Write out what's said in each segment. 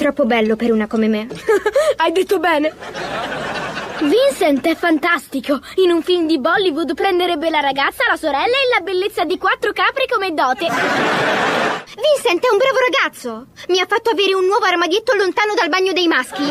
Troppo bello per una come me. Hai detto bene. Vincent è fantastico. In un film di Bollywood prenderebbe la ragazza, la sorella e la bellezza di quattro capri come dote. Vincent è un bravo ragazzo. Mi ha fatto avere un nuovo armadietto lontano dal bagno dei maschi.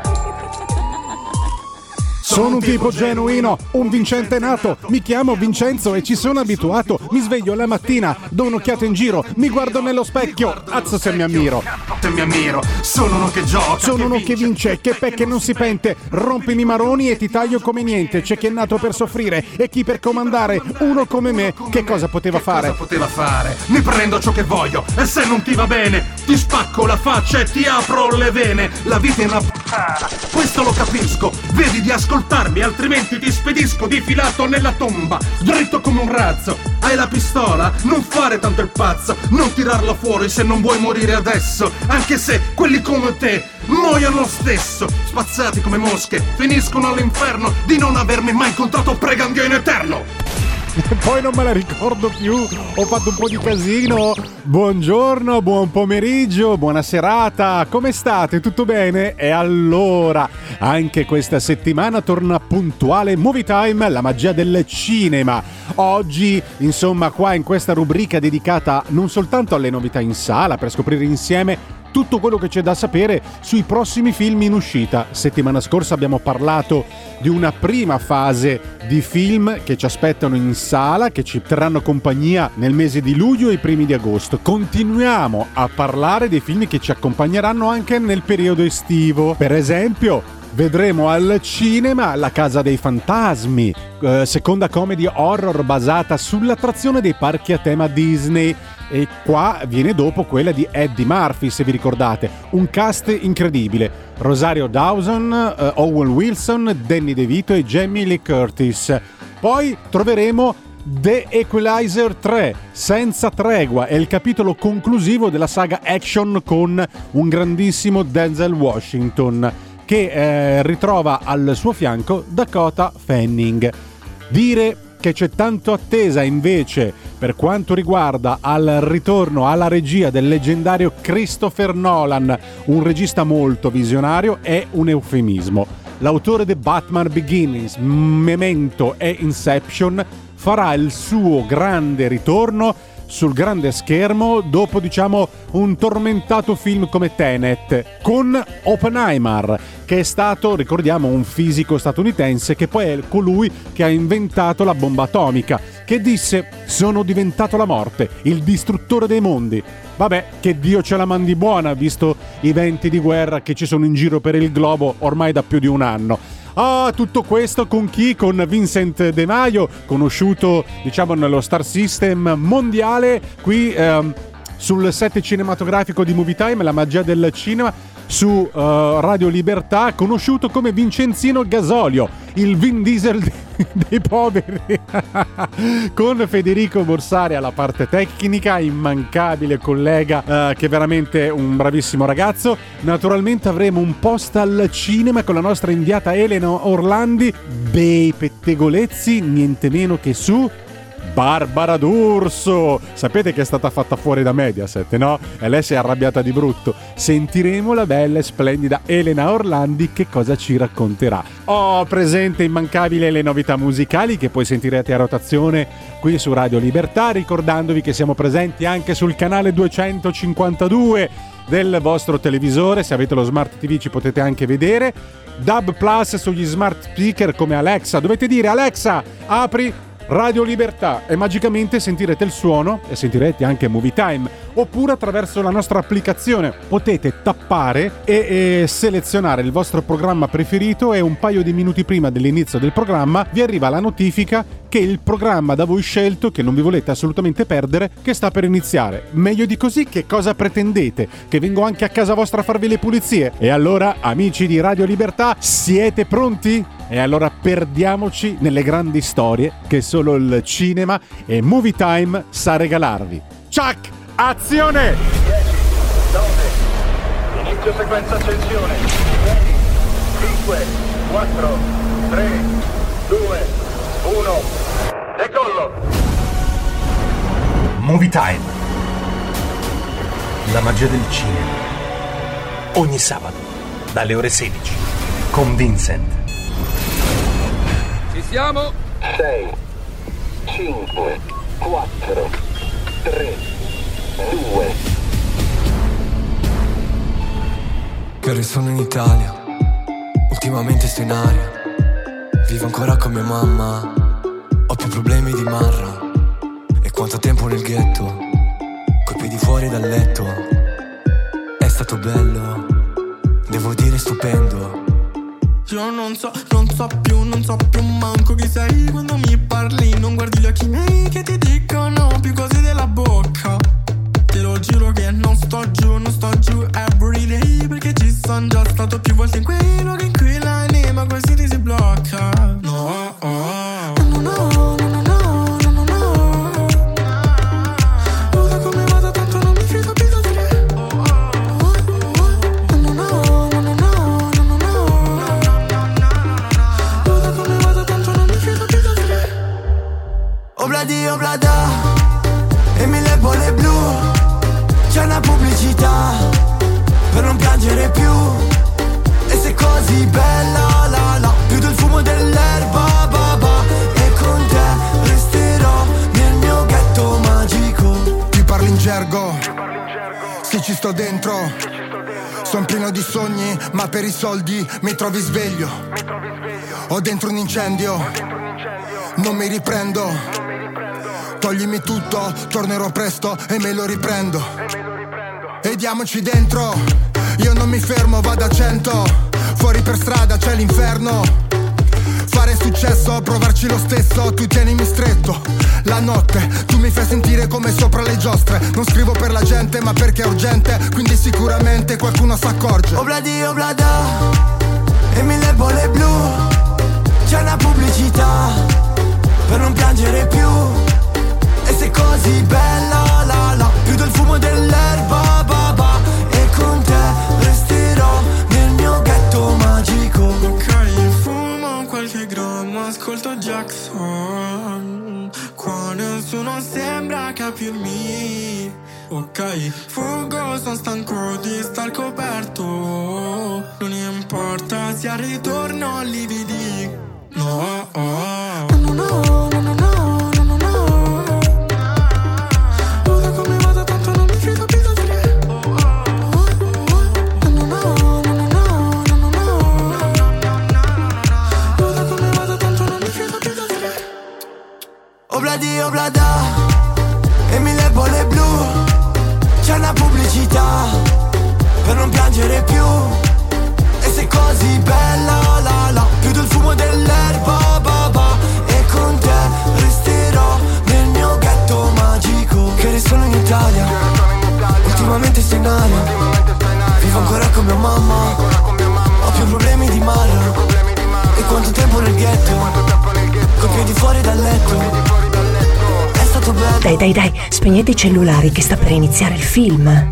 Sono un tipo genuino, un vincente nato. Mi chiamo Vincenzo e ci sono abituato. Mi sveglio la mattina, do un'occhiata in giro, mi guardo nello specchio. Azzo se mi ammiro. Se mi ammiro, sono uno che gioca. Sono uno che vince, che pecche non si pente. Rompimi i maroni e ti taglio come niente. C'è chi è nato per soffrire e chi per comandare. Uno come me, che cosa poteva fare? Cosa poteva fare? Mi prendo ciò che voglio e se non ti va bene, ti spacco la faccia e ti apro le vene. La vita è una questo lo capisco. Vedi di ascoltarmi, altrimenti ti spedisco difilato nella tomba, dritto come un razzo. Hai la pistola? Non fare tanto il pazzo, non tirarla fuori se non vuoi morire adesso. Anche se quelli come te muoiono lo stesso, spazzati come mosche, finiscono all'inferno di non avermi mai incontrato pregando in eterno. Poi non me la ricordo più, ho fatto un po' di casino. Buongiorno, buon pomeriggio, buona serata, come state? Tutto bene? E allora, anche questa settimana torna puntuale Movie Time, la magia del cinema. Oggi, insomma, qua in questa rubrica dedicata non soltanto alle novità in sala per scoprire insieme tutto quello che c'è da sapere sui prossimi film in uscita. Settimana scorsa abbiamo parlato di una prima fase di film che ci aspettano in sala, che ci terranno compagnia nel mese di luglio e i primi di agosto. Continuiamo a parlare dei film che ci accompagneranno anche nel periodo estivo. Per esempio, vedremo al cinema La Casa dei Fantasmi, eh, seconda comedy horror basata sull'attrazione dei parchi a tema Disney. E qua viene dopo quella di Eddie Murphy, se vi ricordate. Un cast incredibile. Rosario Dawson, eh, Owen Wilson, Danny DeVito e Jamie Lee Curtis. Poi troveremo The Equalizer 3, senza tregua, è il capitolo conclusivo della saga action con un grandissimo Denzel Washington che eh, ritrova al suo fianco Dakota Fanning. Dire che c'è tanto attesa invece per quanto riguarda al ritorno alla regia del leggendario Christopher Nolan, un regista molto visionario, è un eufemismo. L'autore di Batman Beginnings, Memento e Inception farà il suo grande ritorno sul grande schermo dopo diciamo un tormentato film come Tenet con Oppenheimer che è stato ricordiamo un fisico statunitense che poi è colui che ha inventato la bomba atomica che disse sono diventato la morte il distruttore dei mondi Vabbè, che Dio ce la mandi buona, visto i venti di guerra che ci sono in giro per il globo ormai da più di un anno. Ah, tutto questo con chi? Con Vincent De Maio, conosciuto diciamo nello Star System mondiale qui ehm, sul set cinematografico di Movie Time, la magia del cinema su uh, Radio Libertà, conosciuto come Vincenzino Gasolio, il Vin Diesel dei poveri, con Federico Borsari alla parte tecnica, immancabile collega, uh, che è veramente un bravissimo ragazzo. Naturalmente avremo un post al cinema con la nostra inviata Elena Orlandi, bei pettegolezzi, niente meno che su Barbara D'Urso. Sapete che è stata fatta fuori da Mediaset, no? E lei si è arrabbiata di brutto. Sentiremo la bella e splendida Elena Orlandi che cosa ci racconterà. Ho presente immancabile le novità musicali che poi sentirete a rotazione qui su Radio Libertà, ricordandovi che siamo presenti anche sul canale 252 del vostro televisore, se avete lo smart TV ci potete anche vedere. Dub Plus sugli smart speaker come Alexa, dovete dire Alexa, apri Radio Libertà. E magicamente sentirete il suono e sentirete anche Movie Time oppure attraverso la nostra applicazione potete tappare e, e, selezionare il vostro programma preferito e un paio di minuti prima dell'inizio del programma vi arriva la notifica che il programma da voi scelto che non vi volete assolutamente perdere che sta per iniziare. Meglio di così che cosa pretendete? Che vengo anche a casa vostra a farvi le pulizie? E allora amici di Radio Libertà siete pronti? E allora perdiamoci nelle grandi storie che solo il cinema e Movie Time sa regalarvi. Chuck, azione! 10, 9, inizio sequenza accensione. 10, 5, 4, 3, 2, 1, decollo! Movie Time. La magia del cinema. Ogni sabato, dalle ore 16, con Vincent. Ci siamo? 6, 5, 4, 3, 2, Che sono in Italia, ultimamente sto in aria. Vivo ancora con mia mamma, ho più problemi di Marra. E quanto tempo nel ghetto, coi piedi fuori dal letto. È stato bello, devo dire stupendo. Io non so, non so più, non so più manco chi sei quando mi parli. Non guardi gli occhi miei che ti dicono più cose della bocca. Lo giuro che non sto giù, non sto giù everyday perché ci sono già stato più volte in quei luoghi in cui l'anima quasi ti si blocca. No, oh, oh. Per i soldi mi trovi sveglio. Ho dentro un incendio. Non mi riprendo. Toglimi tutto, tornerò presto e me lo riprendo. E diamoci dentro. Io non mi fermo, vado a cento. Fuori per strada c'è l'inferno. Fare successo, provarci lo stesso, tu tienimi stretto. La notte, tu mi fai sentire come sopra le giostre. Non scrivo per la gente, ma perché è urgente, quindi sicuramente qualcuno s'accorge. Obladi oblada e mille bolle blu. C'è una pubblicità per non piangere più. E sei così bella la la Più del fumo dell'erba ba ba. E con te resterò nel mio ghetto magico. Ok, fumo qualche grammo, ascolto Jackson nessuno sembra capirmi. Ok, fuggo, sono stanco di star coperto. Non importa se al ritorno lividi No, oh. no, no, no, iniziare il film.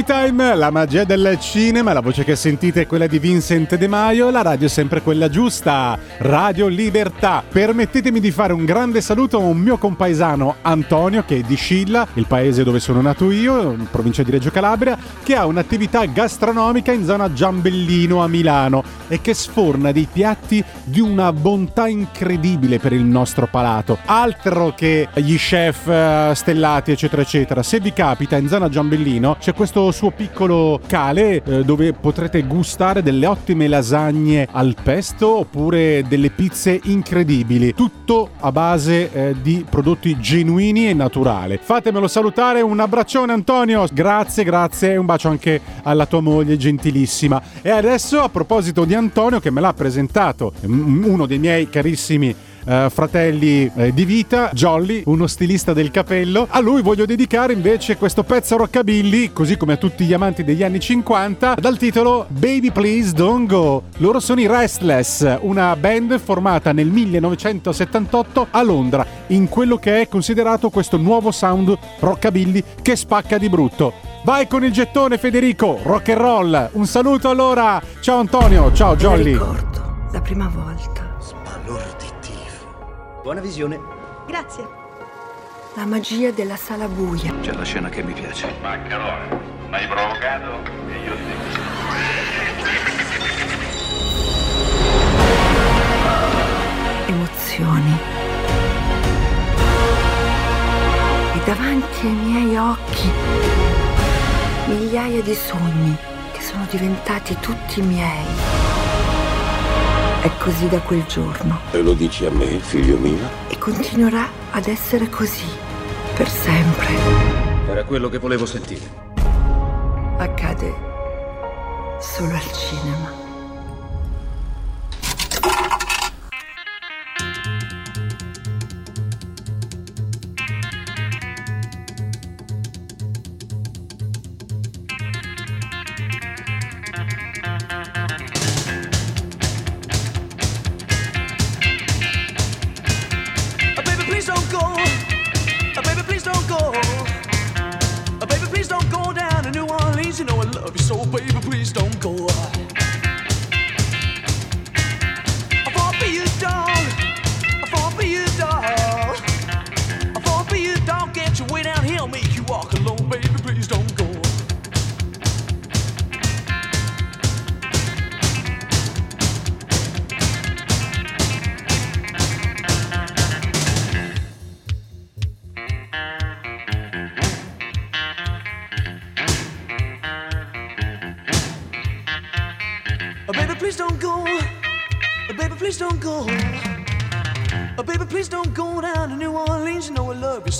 Movie Time, la magia del cinema, la voce che sentite è quella di Vincent De Maio, la radio è sempre quella giusta, Radio Libertà. Permettetemi di fare un grande saluto a un mio compaesano Antonio, che è di Scilla, il paese dove sono nato io, in provincia di Reggio Calabria, che ha un'attività gastronomica in zona Giambellino a Milano e che sforna dei piatti di una bontà incredibile per il nostro palato. Altro che gli chef eh, stellati, eccetera, eccetera. Se vi capita in zona Giambellino c'è questo suo piccolo cale eh, dove potrete gustare delle ottime lasagne al pesto oppure delle pizze incredibili. Tutto a base eh, di prodotti genuini e naturali. Fatemelo salutare, un abbraccione Antonio. Grazie, grazie e un bacio anche alla tua moglie gentilissima. E adesso a proposito di Antonio che me l'ha presentato, uno dei miei carissimi eh, fratelli eh, di vita, Jolly, uno stilista del capello. A lui voglio dedicare invece questo pezzo rockabilly, così come a tutti gli amanti degli anni 50, dal titolo Baby Please Don't Go. Loro sono i Restless, una band formata nel 1978 a Londra, in quello che è considerato questo nuovo sound rockabilly che spacca di brutto. Vai con il gettone Federico, rock and roll. Un saluto allora. Ciao Antonio, ciao Jolly. Ricordo la prima volta. Buona visione. Grazie. La magia della sala buia. C'è la scena che mi piace. Maccherone, m'hai provocato e io ti... Emozioni. E davanti ai miei occhi migliaia di sogni che sono diventati tutti miei. È così da quel giorno E lo dici a me, figlio mio? e continuerà ad essere così per sempre. Era quello che volevo sentire. Accade solo al cinema.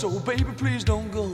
So, baby, please don't go.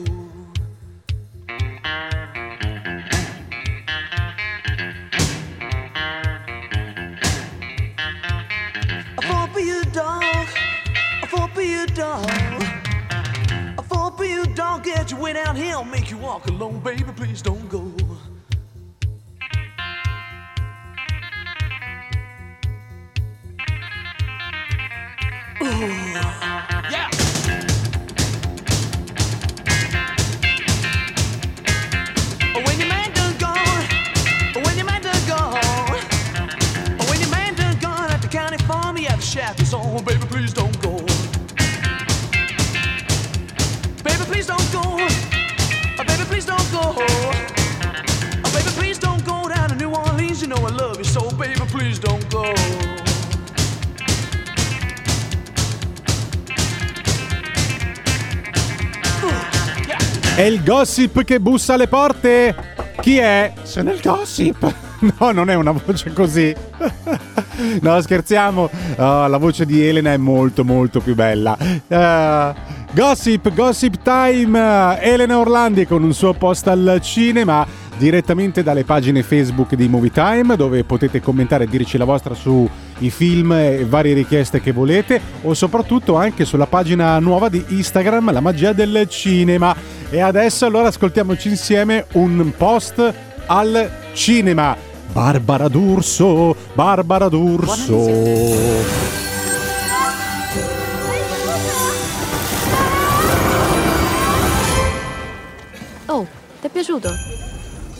Il gossip che bussa alle porte? Chi è? Sono il gossip. No, non è una voce così. No, scherziamo. Oh, la voce di Elena è molto, molto più bella. Eh, gossip, gossip time. Elena Orlandi con un suo post al cinema direttamente dalle pagine Facebook di Movie Time dove potete commentare e dirci la vostra sui film e varie richieste che volete o soprattutto anche sulla pagina nuova di Instagram La magia del cinema. E adesso allora ascoltiamoci insieme un post al cinema. Barbara D'Urso Barbara D'Urso. Oh, ti è piaciuto?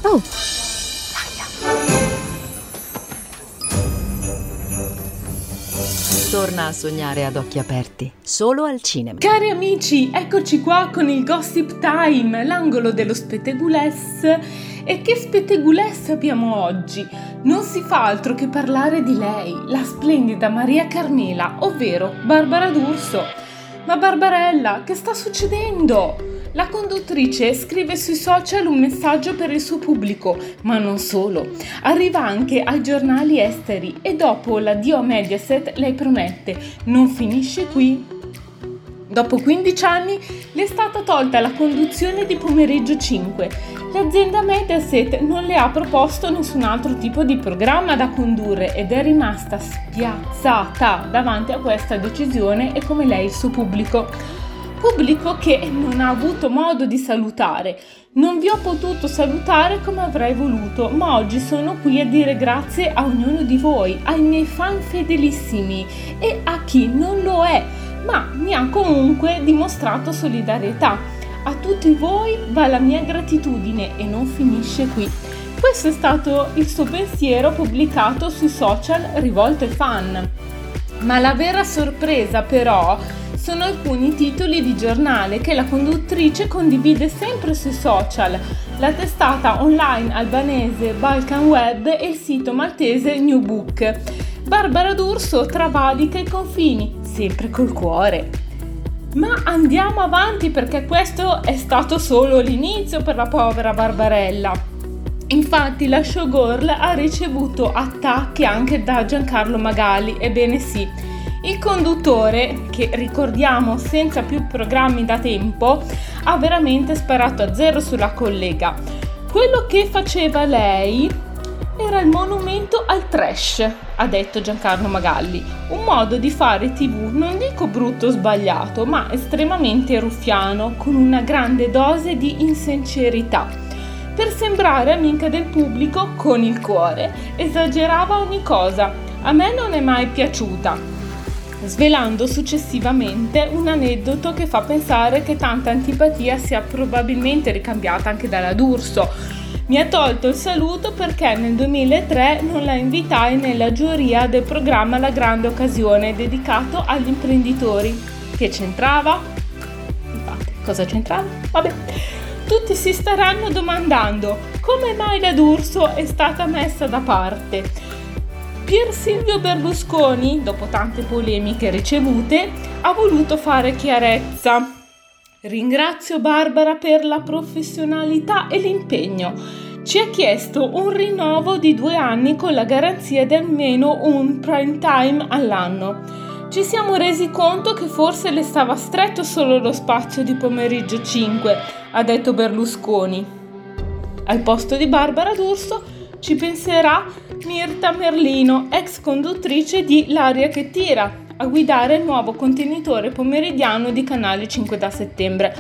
Oh, Torna a sognare ad occhi aperti, solo al cinema. Cari amici, eccoci qua con il Gossip Time, l'angolo dello spetteguless. E che spetteguless abbiamo oggi? Non si fa altro che parlare di lei, la splendida Maria Carmela, ovvero Barbara D'Urso. Ma Barbarella, che sta succedendo? La conduttrice scrive sui social un messaggio per il suo pubblico, ma non solo. Arriva anche ai giornali esteri e dopo l'addio a Mediaset lei promette: non finisce qui. Dopo 15 anni le è stata tolta la conduzione di pomeriggio 5. L'azienda Mediaset non le ha proposto nessun altro tipo di programma da condurre ed è rimasta spiazzata davanti a questa decisione e come lei il suo pubblico pubblico che non ha avuto modo di salutare. Non vi ho potuto salutare come avrei voluto, ma oggi sono qui a dire grazie a ognuno di voi, ai miei fan fedelissimi e a chi non lo è, ma mi ha comunque dimostrato solidarietà. A tutti voi va la mia gratitudine e non finisce qui. Questo è stato il suo pensiero pubblicato sui social rivolto ai fan. Ma la vera sorpresa però sono alcuni titoli di giornale che la conduttrice condivide sempre sui social, la testata online albanese Balkan Web e il sito maltese New Book. Barbara D'Urso travalica i confini, sempre col cuore. Ma andiamo avanti perché questo è stato solo l'inizio per la povera Barbarella. Infatti la showgirl ha ricevuto attacchi anche da Giancarlo Magali, ebbene sì, il conduttore, che ricordiamo senza più programmi da tempo, ha veramente sparato a zero sulla collega. Quello che faceva lei era il monumento al trash, ha detto Giancarlo Magalli, un modo di fare tv non dico brutto o sbagliato, ma estremamente ruffiano, con una grande dose di insincerità. Per sembrare amica del pubblico con il cuore, esagerava ogni cosa. A me non è mai piaciuta, svelando successivamente un aneddoto che fa pensare che tanta antipatia sia probabilmente ricambiata anche dalla D'Urso. Mi ha tolto il saluto perché nel 2003 non la invitai nella giuria del programma La Grande Occasione dedicato agli imprenditori. Che c'entrava? Infatti, cosa c'entrava? Vabbè. Tutti si staranno domandando come mai la D'Urso è stata messa da parte. Pier Silvio Berlusconi, dopo tante polemiche ricevute, ha voluto fare chiarezza. Ringrazio Barbara per la professionalità e l'impegno. Ci ha chiesto un rinnovo di due anni con la garanzia di almeno un prime time all'anno. Ci siamo resi conto che forse le stava stretto solo lo spazio di pomeriggio 5, ha detto Berlusconi. Al posto di Barbara D'Urso ci penserà Mirta Merlino, ex conduttrice di L'aria che tira, a guidare il nuovo contenitore pomeridiano di Canale 5 da settembre.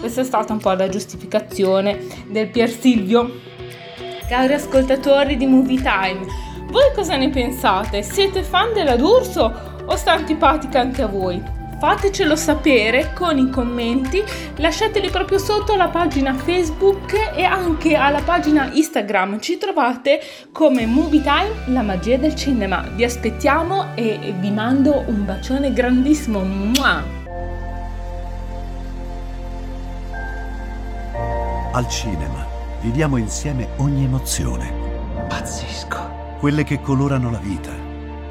Questa è stata un po' la giustificazione del Pier Silvio. Cari ascoltatori di Movie Time, voi cosa ne pensate? Siete fan della D'Urso o sta antipatica anche a voi? fatecelo sapere con i commenti, lasciateli proprio sotto alla pagina Facebook e anche alla pagina Instagram. Ci trovate come Movie Time, la magia del cinema. Vi aspettiamo e vi mando un bacione grandissimo. Mua! Al cinema viviamo insieme ogni emozione. Pazzesco. Quelle che colorano la vita.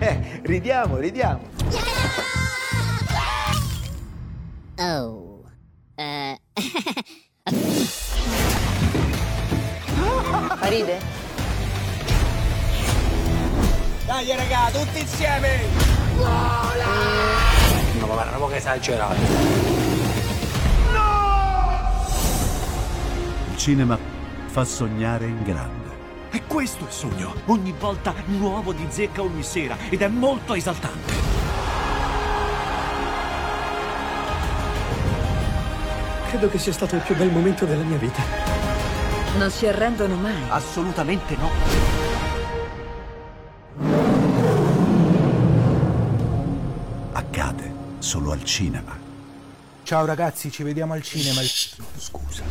Eh, ridiamo, ridiamo. Oh. Eh. Ride? Dai raga, tutti insieme! Vola! No, ma guarda, che esagerato. Il cinema fa sognare in grande. E questo è il sogno. Ogni volta nuovo di zecca ogni sera ed è molto esaltante. Credo che sia stato il più bel momento della mia vita. Non si arrendono mai. Assolutamente no. Accade solo al cinema. Ciao ragazzi, ci vediamo al cinema. Scusa.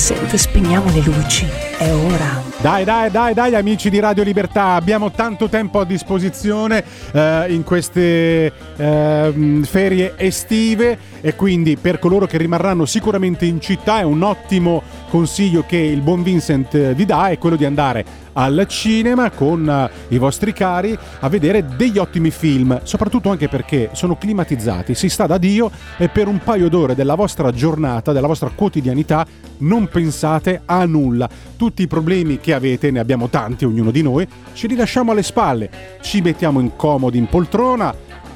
Vincent, spegniamo le luci. È ora. Dai, dai, dai, dai, amici di Radio Libertà, abbiamo tanto tempo a disposizione eh, in queste ehm, ferie estive e quindi per coloro che rimarranno sicuramente in città è un ottimo consiglio che il buon Vincent eh, vi dà è quello di andare al cinema con eh, i vostri cari a vedere degli ottimi film, soprattutto anche perché sono climatizzati, si sta da Dio e per un paio d'ore della vostra giornata, della vostra quotidianità non pensate a nulla. Tutti i problemi che avete, ne abbiamo tanti, ognuno di noi, ci li lasciamo alle spalle, ci mettiamo in comodi in poltrona,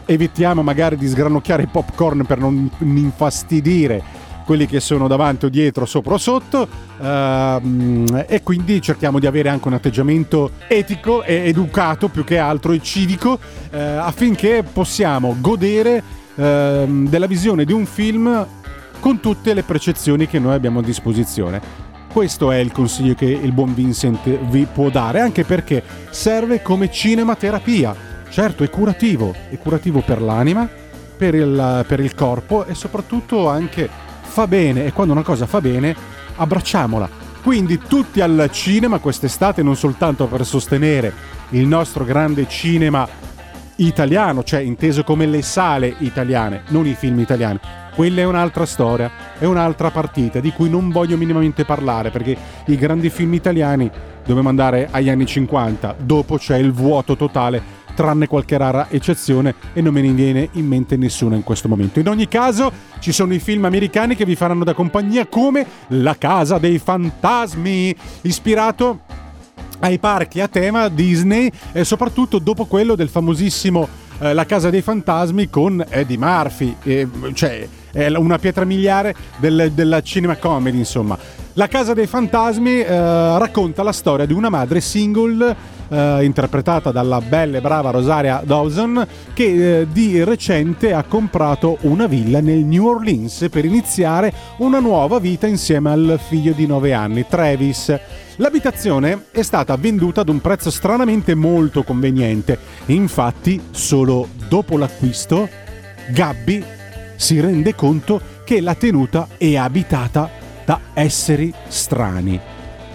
evitiamo magari di sgranocchiare i popcorn per non infastidire quelli che sono davanti o dietro, sopra o sotto, ehm, e quindi cerchiamo di avere anche un atteggiamento etico e educato più che altro e civico eh, affinché possiamo godere ehm, della visione di un film con tutte le percezioni che noi abbiamo a disposizione. Questo è il consiglio che il buon Vincent vi può dare, anche perché serve come cinematerapia. Certo, è curativo, è curativo per l'anima, per il, per il corpo e soprattutto anche fa bene e quando una cosa fa bene abbracciamola. Quindi tutti al cinema quest'estate non soltanto per sostenere il nostro grande cinema italiano, cioè inteso come le sale italiane, non i film italiani. Quella è un'altra storia, è un'altra partita di cui non voglio minimamente parlare perché i grandi film italiani dobbiamo andare agli anni 50, dopo c'è il vuoto totale tranne qualche rara eccezione e non me ne viene in mente nessuna in questo momento. In ogni caso ci sono i film americani che vi faranno da compagnia come La casa dei fantasmi, ispirato ai parchi a tema Disney e soprattutto dopo quello del famosissimo eh, La casa dei fantasmi con Eddie Murphy, eh, cioè è una pietra miliare del- della cinema comedy insomma. La casa dei fantasmi eh, racconta la storia di una madre single eh, interpretata dalla bella e brava Rosaria Dawson che eh, di recente ha comprato una villa nel New Orleans per iniziare una nuova vita insieme al figlio di 9 anni, Travis. L'abitazione è stata venduta ad un prezzo stranamente molto conveniente. Infatti, solo dopo l'acquisto, Gabby si rende conto che la tenuta è abitata da esseri strani,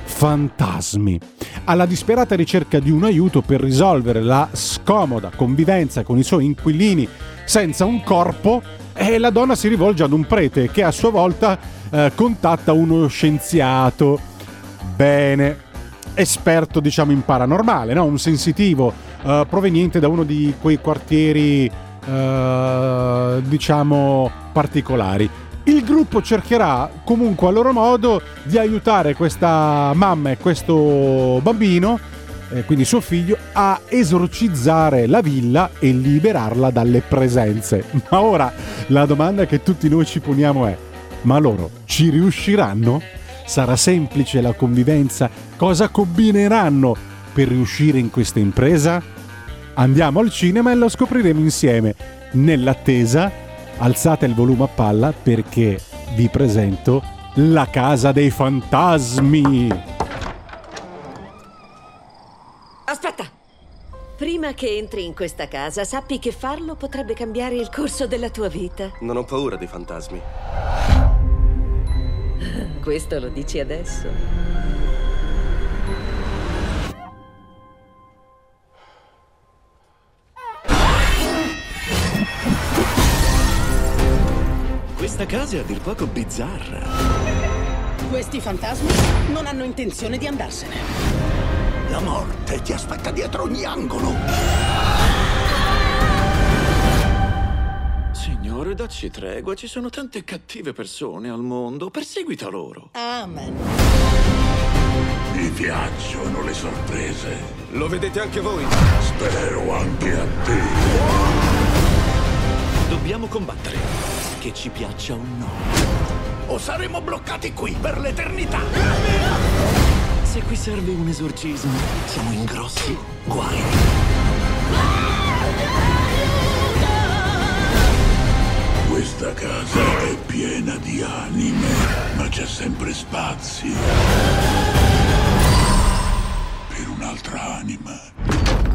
fantasmi. Alla disperata ricerca di un aiuto per risolvere la scomoda convivenza con i suoi inquilini senza un corpo, eh, la donna si rivolge ad un prete che a sua volta eh, contatta uno scienziato. Bene, esperto diciamo in paranormale, no? un sensitivo eh, proveniente da uno di quei quartieri eh, diciamo particolari. Il gruppo cercherà comunque a loro modo di aiutare questa mamma e questo bambino, eh, quindi suo figlio, a esorcizzare la villa e liberarla dalle presenze. Ma ora la domanda che tutti noi ci poniamo è: ma loro ci riusciranno? Sarà semplice la convivenza? Cosa combineranno per riuscire in questa impresa? Andiamo al cinema e lo scopriremo insieme. Nell'attesa, alzate il volume a palla perché vi presento La casa dei fantasmi. Aspetta! Prima che entri in questa casa, sappi che farlo potrebbe cambiare il corso della tua vita. Non ho paura dei fantasmi. Questo lo dici adesso? Questa casa è a dir poco bizzarra. Questi fantasmi non hanno intenzione di andarsene. La morte ti aspetta dietro ogni angolo. Signore, dacci tregua. Ci sono tante cattive persone al mondo. Perseguita loro. Amen. Mi piacciono le sorprese. Lo vedete anche voi? Spero anche a te. Dobbiamo combattere. Che ci piaccia o no. O saremo bloccati qui per l'eternità. Se qui serve un esorcismo, siamo in grossi guai. Questa casa è piena di anime, ma c'è sempre spazio per un'altra anima.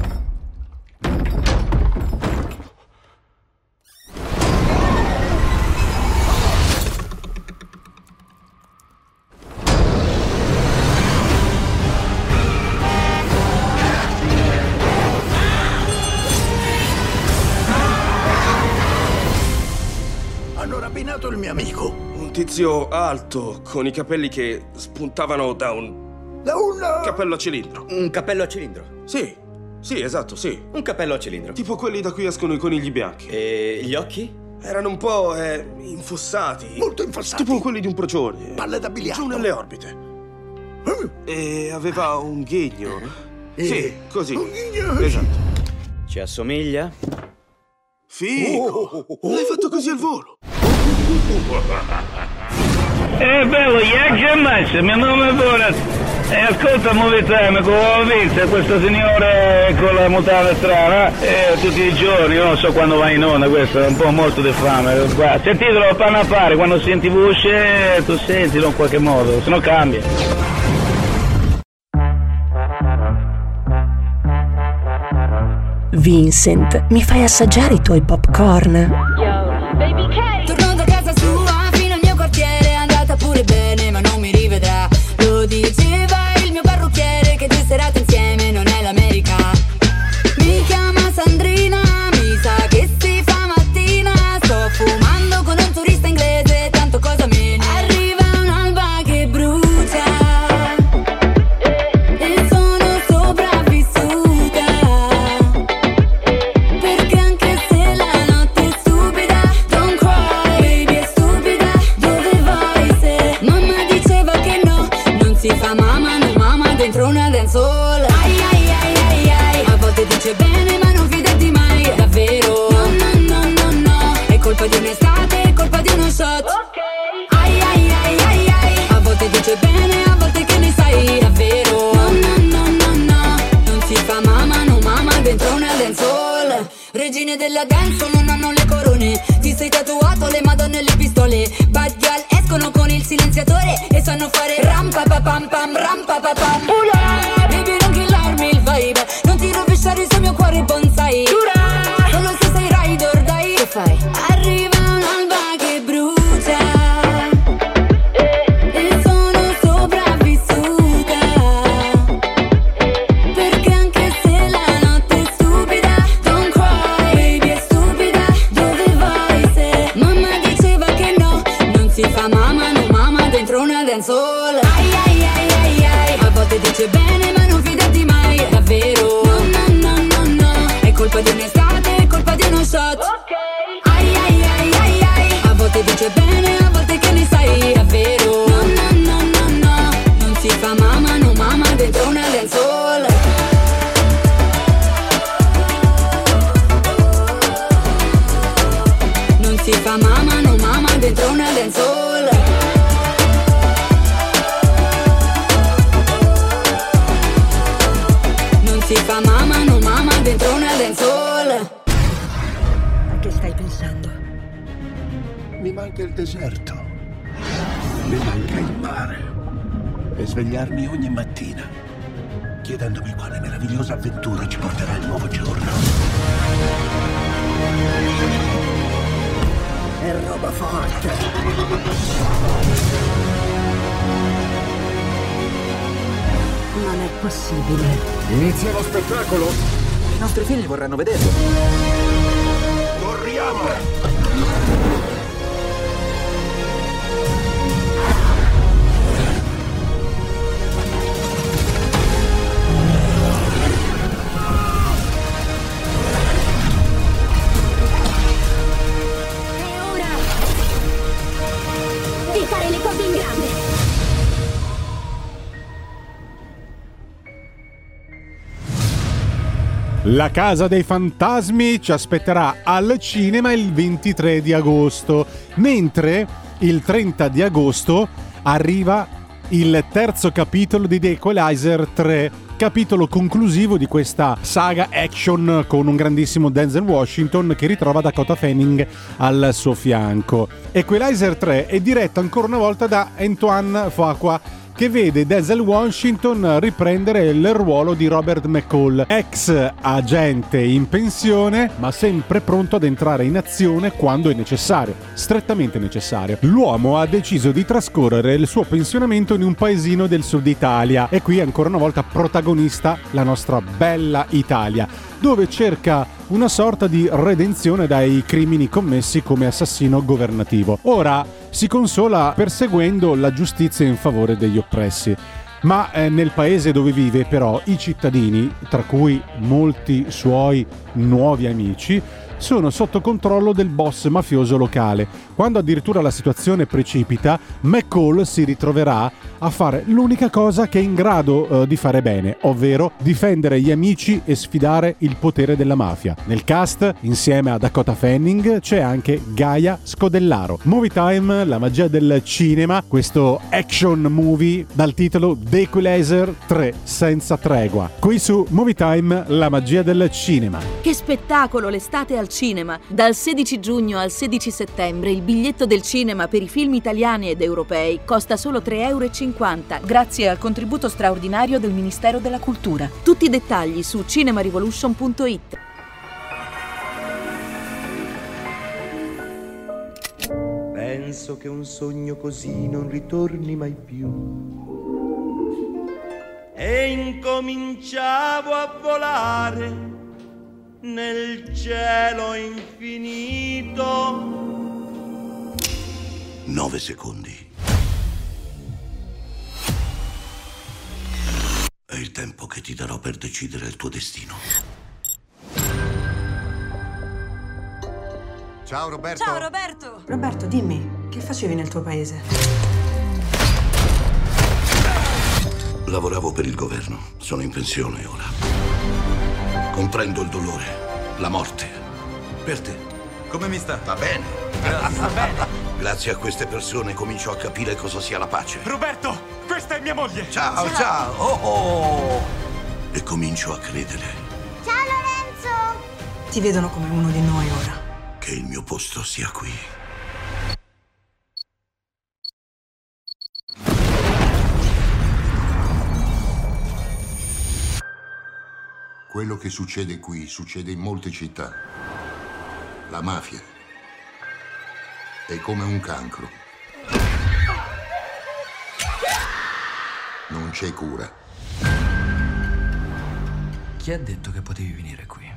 Tizio alto, con i capelli che spuntavano da un... Da un... Cappello a cilindro. Un cappello a cilindro. Sì, sì, esatto, sì. Un cappello a cilindro. Tipo quelli da cui escono i conigli bianchi. E gli occhi? Erano un po' eh, infossati. Molto infossati. Tipo quelli di un procione. Palle da biliardo. Giù nelle orbite. E aveva un ghigno. Eh. Sì, così. Un ghigno. Esatto. Ci assomiglia? Figo! L'hai fatto così al volo. Eh bello, c'è messa, mio nome è Borat. E ascolta Movitame, come ho visto questo signore con la mutanda strana, eh, tutti i giorni, io non so quando va in onda, questo è un po' molto di fame. Guarda, Sentitelo pari, quando senti voce, tu sentilo in qualche modo, se no cambia. Vincent, mi fai assaggiare i tuoi popcorn? Della dance non hanno le corone. Ti sei tatuato le madonne e le pistole. Bad girl escono con il silenziatore E sanno fare ram pa pa pam pam ram pa pa pam possibile. Inizia lo spettacolo? I nostri figli vorranno vederlo. Corriamo! La Casa dei Fantasmi ci aspetterà al cinema il 23 di agosto, mentre il 30 di agosto arriva il terzo capitolo di The Equalizer 3, capitolo conclusivo di questa saga action con un grandissimo Denzel Washington che ritrova Dakota Fanning al suo fianco. Equalizer 3 è diretto ancora una volta da Antoine Fuqua che vede Denzel Washington riprendere il ruolo di Robert McCall, ex agente in pensione, ma sempre pronto ad entrare in azione quando è necessario, strettamente necessario. L'uomo ha deciso di trascorrere il suo pensionamento in un paesino del sud Italia e qui ancora una volta protagonista la nostra bella Italia, dove cerca una sorta di redenzione dai crimini commessi come assassino governativo. Ora si consola perseguendo la giustizia in favore degli oppressi. Ma eh, nel paese dove vive però i cittadini, tra cui molti suoi nuovi amici, sono sotto controllo del boss mafioso locale. Quando addirittura la situazione precipita, McCall si ritroverà a fare l'unica cosa che è in grado eh, di fare bene, ovvero difendere gli amici e sfidare il potere della mafia. Nel cast, insieme a Dakota Fanning, c'è anche Gaia Scodellaro. Movie Time, la magia del cinema, questo action movie dal titolo The Equalizer 3 senza tregua. Qui su Movie Time, la magia del cinema. Che spettacolo l'estate al cinema! Dal 16 giugno al 16 settembre il biglietto del cinema per i film italiani ed europei costa solo 3,50 euro grazie al contributo straordinario del Ministero della Cultura. Tutti i dettagli su cinemarevolution.it. Penso che un sogno così non ritorni mai più. E incominciavo a volare nel cielo infinito. Nove secondi. È il tempo che ti darò per decidere il tuo destino. Ciao Roberto. Ciao Roberto! Roberto, dimmi, che facevi nel tuo paese? Lavoravo per il governo. Sono in pensione ora. Comprendo il dolore, la morte. Per te. Come mi sta? Va bene. Va bene. Grazie a queste persone comincio a capire cosa sia la pace. Roberto, questa è mia moglie. Ciao, ciao. Oh, oh. E comincio a credere Ciao Lorenzo! Ti vedono come uno di noi ora. che il mio posto sia qui. Quello che succede qui succede in molte città. La mafia è come un cancro. Non c'è cura. Chi ha detto che potevi venire qui?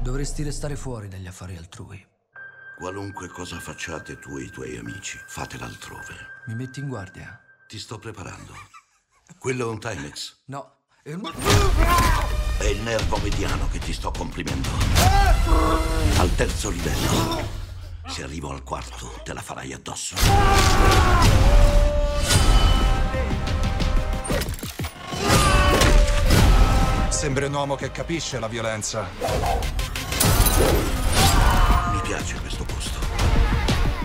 Dovresti restare fuori dagli affari altrui. Qualunque cosa facciate tu e i tuoi amici, fatela altrove. Mi metti in guardia? Ti sto preparando. Quello è un Timex. No. è un- È il nervo mediano che ti sto comprimendo. Al terzo livello. Se arrivo al quarto, te la farai addosso. Sembri un uomo che capisce la violenza. Mi piace questo posto.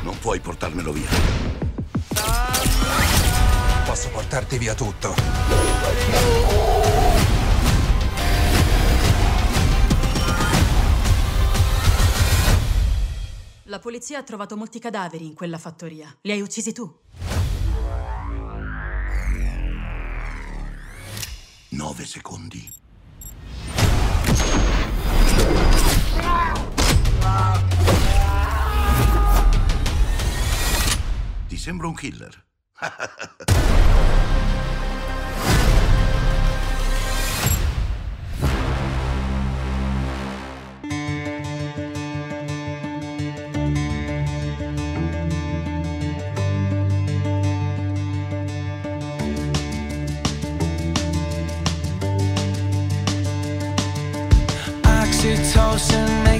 Non puoi portarmelo via. Posso portarti via tutto. La polizia ha trovato molti cadaveri in quella fattoria. Li hai uccisi tu? Nove secondi. Ti sembra un killer? house and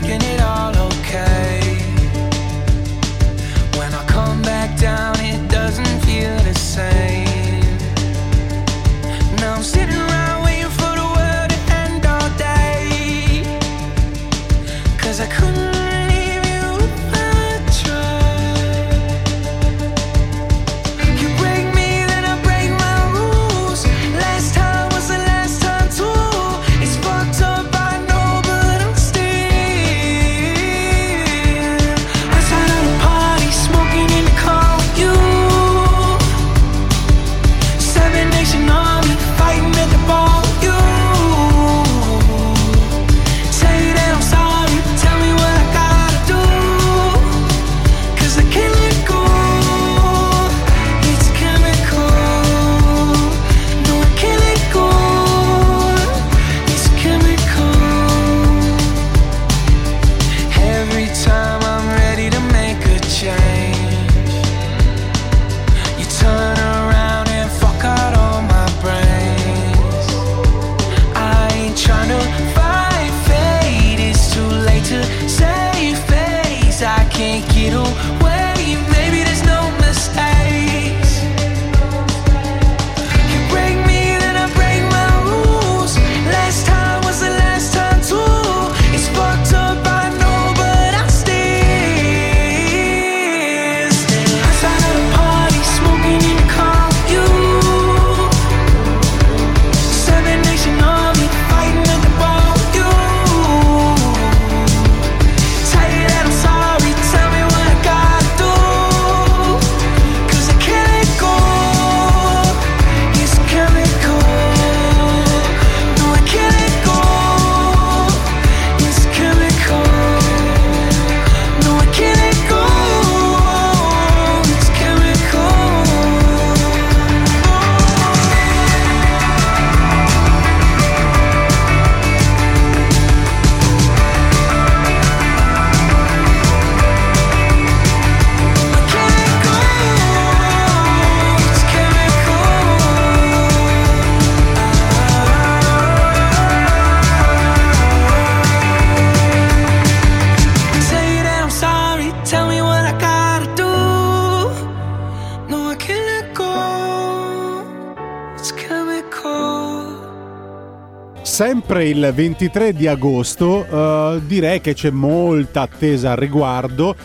sempre il 23 di agosto, eh, direi che c'è molta attesa al riguardo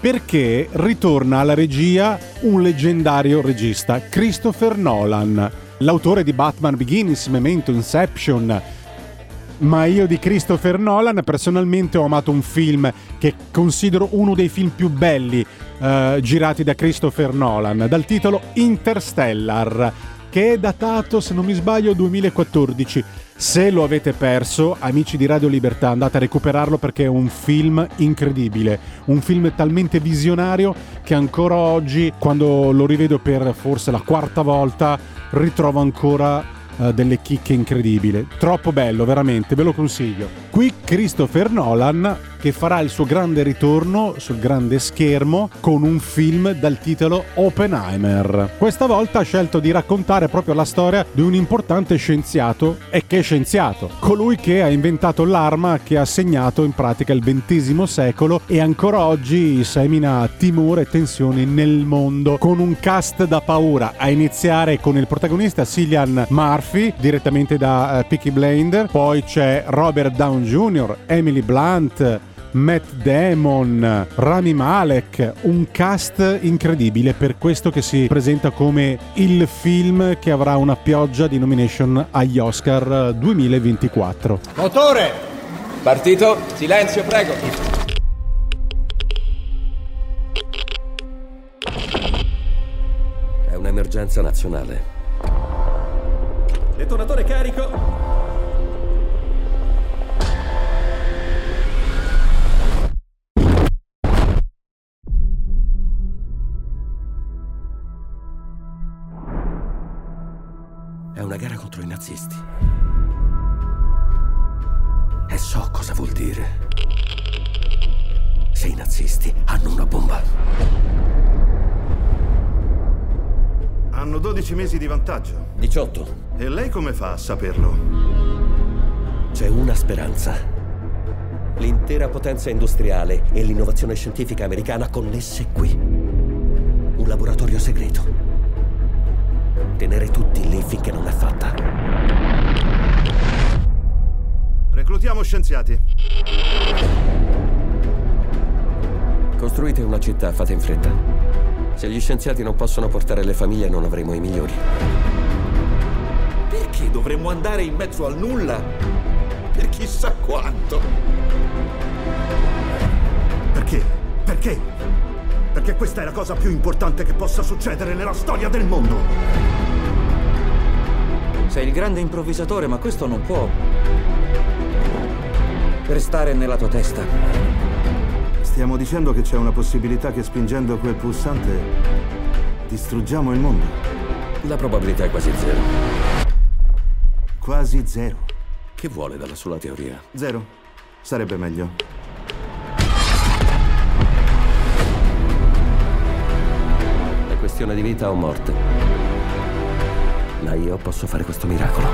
perché ritorna alla regia un leggendario regista, Christopher Nolan, l'autore di Batman Begins, Memento, Inception. Ma io di Christopher Nolan personalmente ho amato un film che considero uno dei film più belli eh, girati da Christopher Nolan, dal titolo Interstellar, che è datato, se non mi sbaglio, 2014. Se lo avete perso, amici di Radio Libertà, andate a recuperarlo perché è un film incredibile, un film talmente visionario che ancora oggi, quando lo rivedo per forse la quarta volta, ritrovo ancora eh, delle chicche incredibili. Troppo bello, veramente, ve lo consiglio. Qui Christopher Nolan che farà il suo grande ritorno sul grande schermo con un film dal titolo Oppenheimer. Questa volta ha scelto di raccontare proprio la storia di un importante scienziato e che scienziato, colui che ha inventato l'arma che ha segnato in pratica il XX secolo e ancora oggi semina timore e tensioni nel mondo con un cast da paura, a iniziare con il protagonista Cillian Murphy direttamente da uh, Peaky Blinder, poi c'è Robert Down Jr., Emily Blunt, Matt Damon, Rami Malek, un cast incredibile per questo che si presenta come il film che avrà una pioggia di nomination agli Oscar 2024. Motore! Partito, silenzio prego. È un'emergenza nazionale. Detonatore carico. Contro i nazisti. E so cosa vuol dire. Se i nazisti hanno una bomba. Hanno 12 mesi di vantaggio. 18. E lei come fa a saperlo? C'è una speranza. L'intera potenza industriale e l'innovazione scientifica americana connesse qui. Un laboratorio segreto. Tenere tutti lì finché non è fatta. Reclutiamo scienziati. Costruite una città, fate in fretta. Se gli scienziati non possono portare le famiglie, non avremo i migliori. Perché dovremmo andare in mezzo al nulla? Per chissà quanto. Perché? Perché? Perché questa è la cosa più importante che possa succedere nella storia del mondo. Sei il grande improvvisatore, ma questo non può restare nella tua testa. Stiamo dicendo che c'è una possibilità che spingendo quel pulsante distruggiamo il mondo. La probabilità è quasi zero. Quasi zero. Che vuole dalla sua teoria? Zero. Sarebbe meglio. Questione di vita o morte. Ma io posso fare questo miracolo.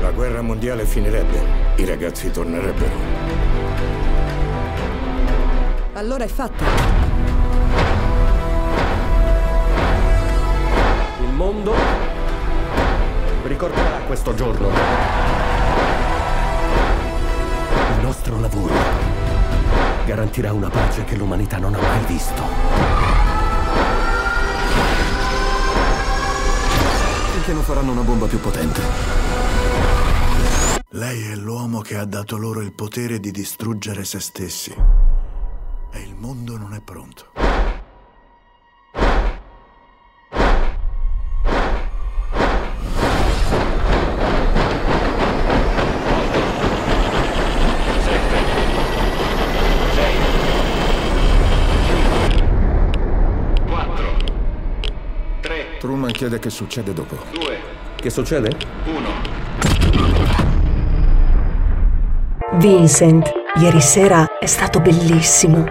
La guerra mondiale finirebbe. I ragazzi tornerebbero. Allora è fatta. Il mondo ricorderà questo giorno. Il nostro lavoro garantirà una pace che l'umanità non ha mai visto. Finché non faranno una bomba più potente. Lei è l'uomo che ha dato loro il potere di distruggere se stessi. E il mondo non è pronto. Chiede che succede dopo. Che succede? Vincent, ieri sera è stato bellissimo.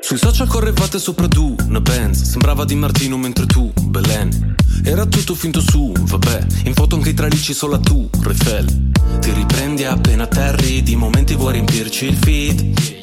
Sui social correvate sopra tu, una Benz. Sembrava Di Martino mentre tu, Belen. Era tutto finto su, vabbè. In foto anche i tralicci solo a tu, Refel Ti riprendi appena atterri Di momenti vuoi riempirci il feed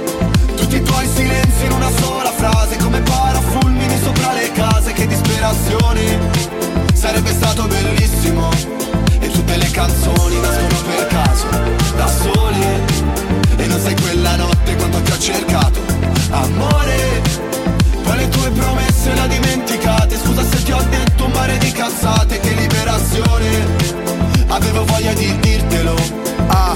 Tutti i tuoi silenzi in una sola frase Come parafulmini sopra le case Che disperazione Sarebbe stato bellissimo. E tutte le canzoni nascono per caso Da sole. E non sai quella notte quanto ti ho cercato. Amore Poi le tue promesse ho dimenticate. Scusa se ti ho detto un mare di cazzate Che liberazione. Avevo voglia di dirtelo. Ah,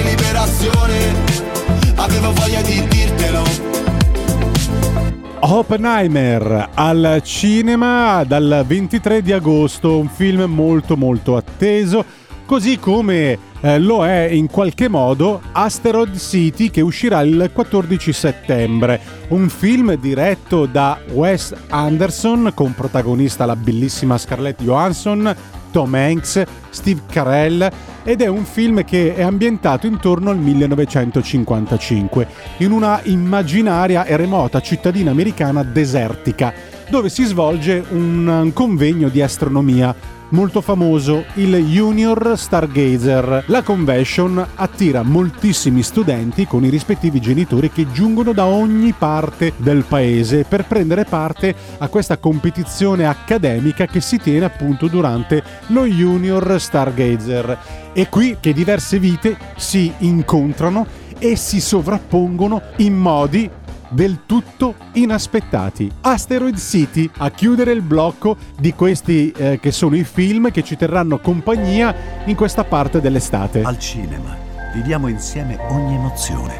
Oppenheimer al cinema dal 23 di agosto, un film molto molto atteso, così come eh, lo è in qualche modo Asteroid City che uscirà il 14 settembre, un film diretto da Wes Anderson con protagonista la bellissima Scarlett Johansson, Tom Hanks, Steve Carell ed è un film che è ambientato intorno al 1955 in una immaginaria e remota cittadina americana desertica dove si svolge un convegno di astronomia molto famoso, il Junior Stargazer. La convention attira moltissimi studenti con i rispettivi genitori che giungono da ogni parte del paese per prendere parte a questa competizione accademica che si tiene appunto durante lo Junior Stargazer. È qui che diverse vite si incontrano e si sovrappongono in modi del tutto inaspettati. Asteroid City a chiudere il blocco di questi eh, che sono i film che ci terranno compagnia in questa parte dell'estate. Al cinema viviamo insieme ogni emozione.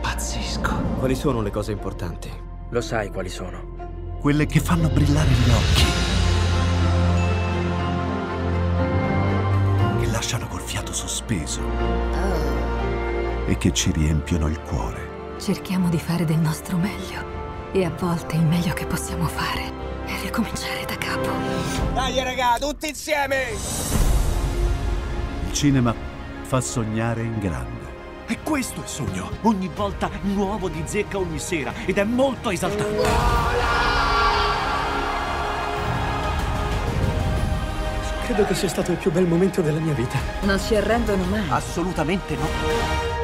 Pazzesco. Quali sono le cose importanti? Lo sai quali sono. Quelle che fanno brillare gli occhi. Che lasciano col fiato sospeso. E che ci riempiono il cuore. Cerchiamo di fare del nostro meglio. E a volte il meglio che possiamo fare è ricominciare da capo. Dai raga, tutti insieme! Il cinema fa sognare in grande. E questo è il sogno. Ogni volta nuovo di zecca ogni sera ed è molto esaltante. Credo che sia stato il più bel momento della mia vita. Non si arrendono mai. Assolutamente no.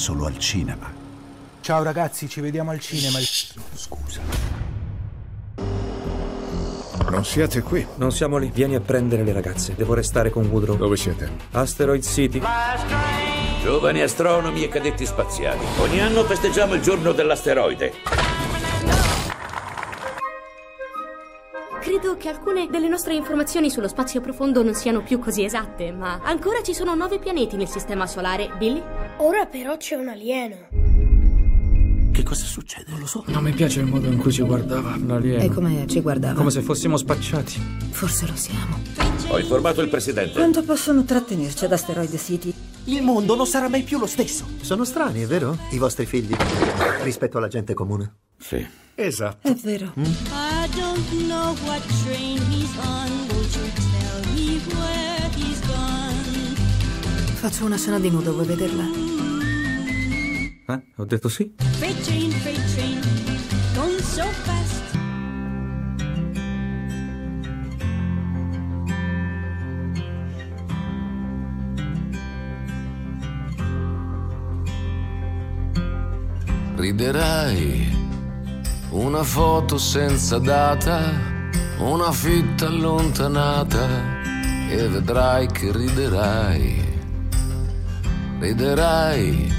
Solo al cinema. Ciao ragazzi, ci vediamo al cinema. Scusa. Non siete qui. Non siamo lì. Vieni a prendere le ragazze. Devo restare con Woodrow. Dove siete? Asteroid City. Giovani astronomi e cadetti spaziali. Ogni anno festeggiamo il giorno dell'asteroide. Che alcune delle nostre informazioni sullo spazio profondo non siano più così esatte, ma ancora ci sono nove pianeti nel sistema solare, Billy? Ora però c'è un alieno. Che cosa succede? Non lo so. Non mi piace il modo in cui ci guardava l'alieno. E come ci guardava? Come se fossimo spacciati. Forse lo siamo. Ho informato il presidente. Quanto possono trattenerci ad Asteroid City? Il mondo non sarà mai più lo stesso. Sono strani, è vero? I vostri figli rispetto alla gente comune. Sì. Esatto. È vero. I don't know what train he's on. Won't you tell me where he's gone? Faccio una scena di nudo, vuoi vederla? Eh? Ho detto sì. Freight train, freight train, going so fast. Riderai, una foto senza data, una fitta allontanata e vedrai che riderai. Riderai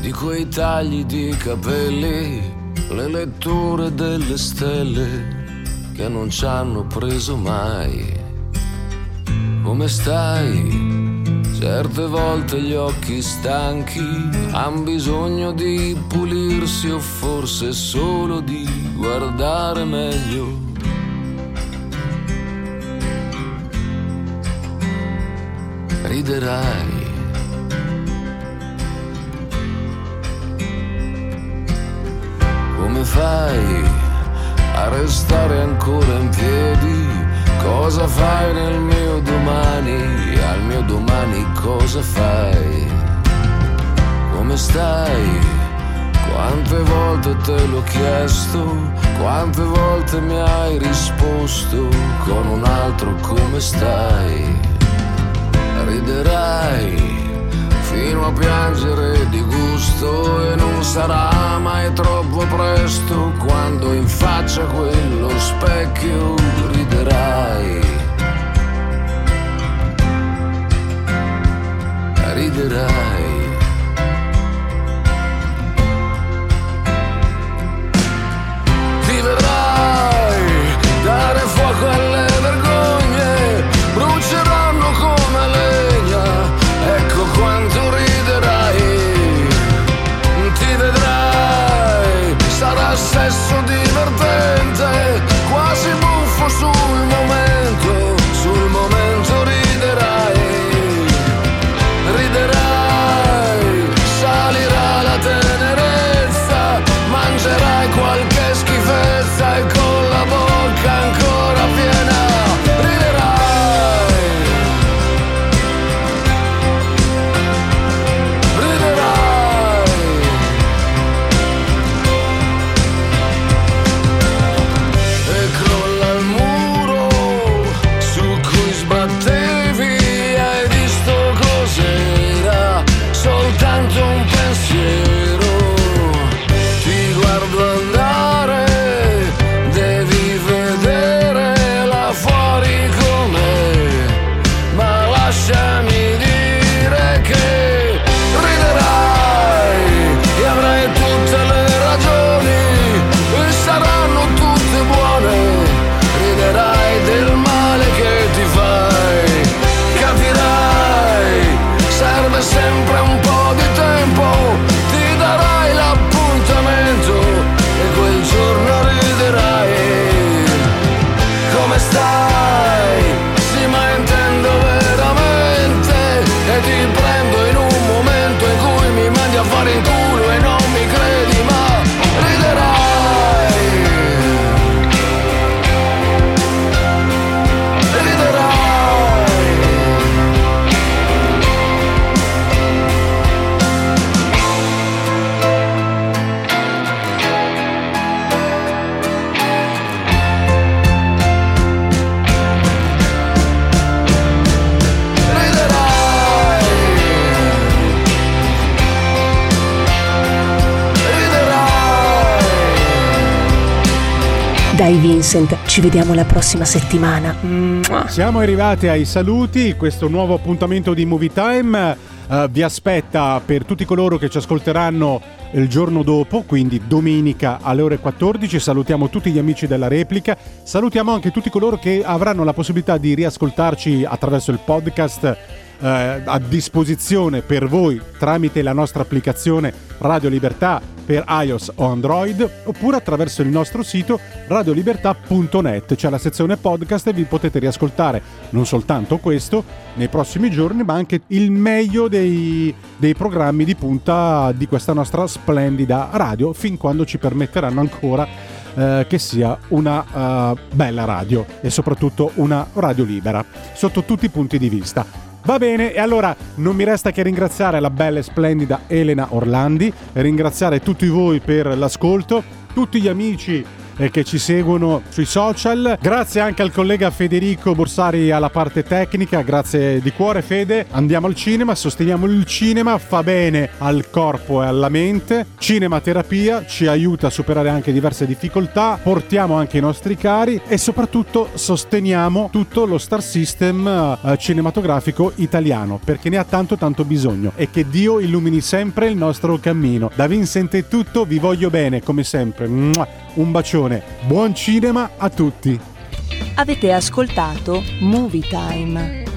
di quei tagli di capelli, le letture delle stelle che non ci hanno preso mai. Come stai? Certe volte gli occhi stanchi han bisogno di pulirsi o forse solo di guardare meglio. Riderai. Come fai a restare ancora in piedi? Cosa fai nel mio domani? Al mio domani cosa fai? Come stai? Quante volte te l'ho chiesto? Quante volte mi hai risposto? Con un altro come stai? Riderai fino a piangere di gusto e non sarà mai troppo presto quando in faccia a quello specchio riderai. Riderai. Dai Vincent, ci vediamo la prossima settimana. Siamo arrivati ai saluti, questo nuovo appuntamento di Movie Time eh, vi aspetta per tutti coloro che ci ascolteranno il giorno dopo, quindi domenica alle ore 14. Salutiamo tutti gli amici della replica, salutiamo anche tutti coloro che avranno la possibilità di riascoltarci attraverso il podcast eh, a disposizione per voi tramite la nostra applicazione Radio Libertà per iOS o Android oppure attraverso il nostro sito radiolibertà.net c'è la sezione podcast e vi potete riascoltare non soltanto questo nei prossimi giorni ma anche il meglio dei, dei programmi di punta di questa nostra splendida radio fin quando ci permetteranno ancora eh, che sia una eh, bella radio e soprattutto una radio libera sotto tutti i punti di vista. Va bene, e allora non mi resta che ringraziare la bella e splendida Elena Orlandi, ringraziare tutti voi per l'ascolto, tutti gli amici eh, che ci seguono sui social. Grazie anche al collega Federico Borsari alla parte tecnica, grazie di cuore Fede. Andiamo al cinema, sosteniamo il cinema, fa bene al corpo e alla mente. Cinema terapia ci aiuta a superare anche diverse difficoltà, portiamo anche i nostri cari e soprattutto sosteniamo tutto lo star system eh, cinematografico italiano perché ne ha tanto tanto bisogno e che Dio illumini sempre il nostro cammino. Da Vincent è tutto, vi voglio bene come sempre. Un bacione, buon cinema a tutti! Avete ascoltato Movie Time.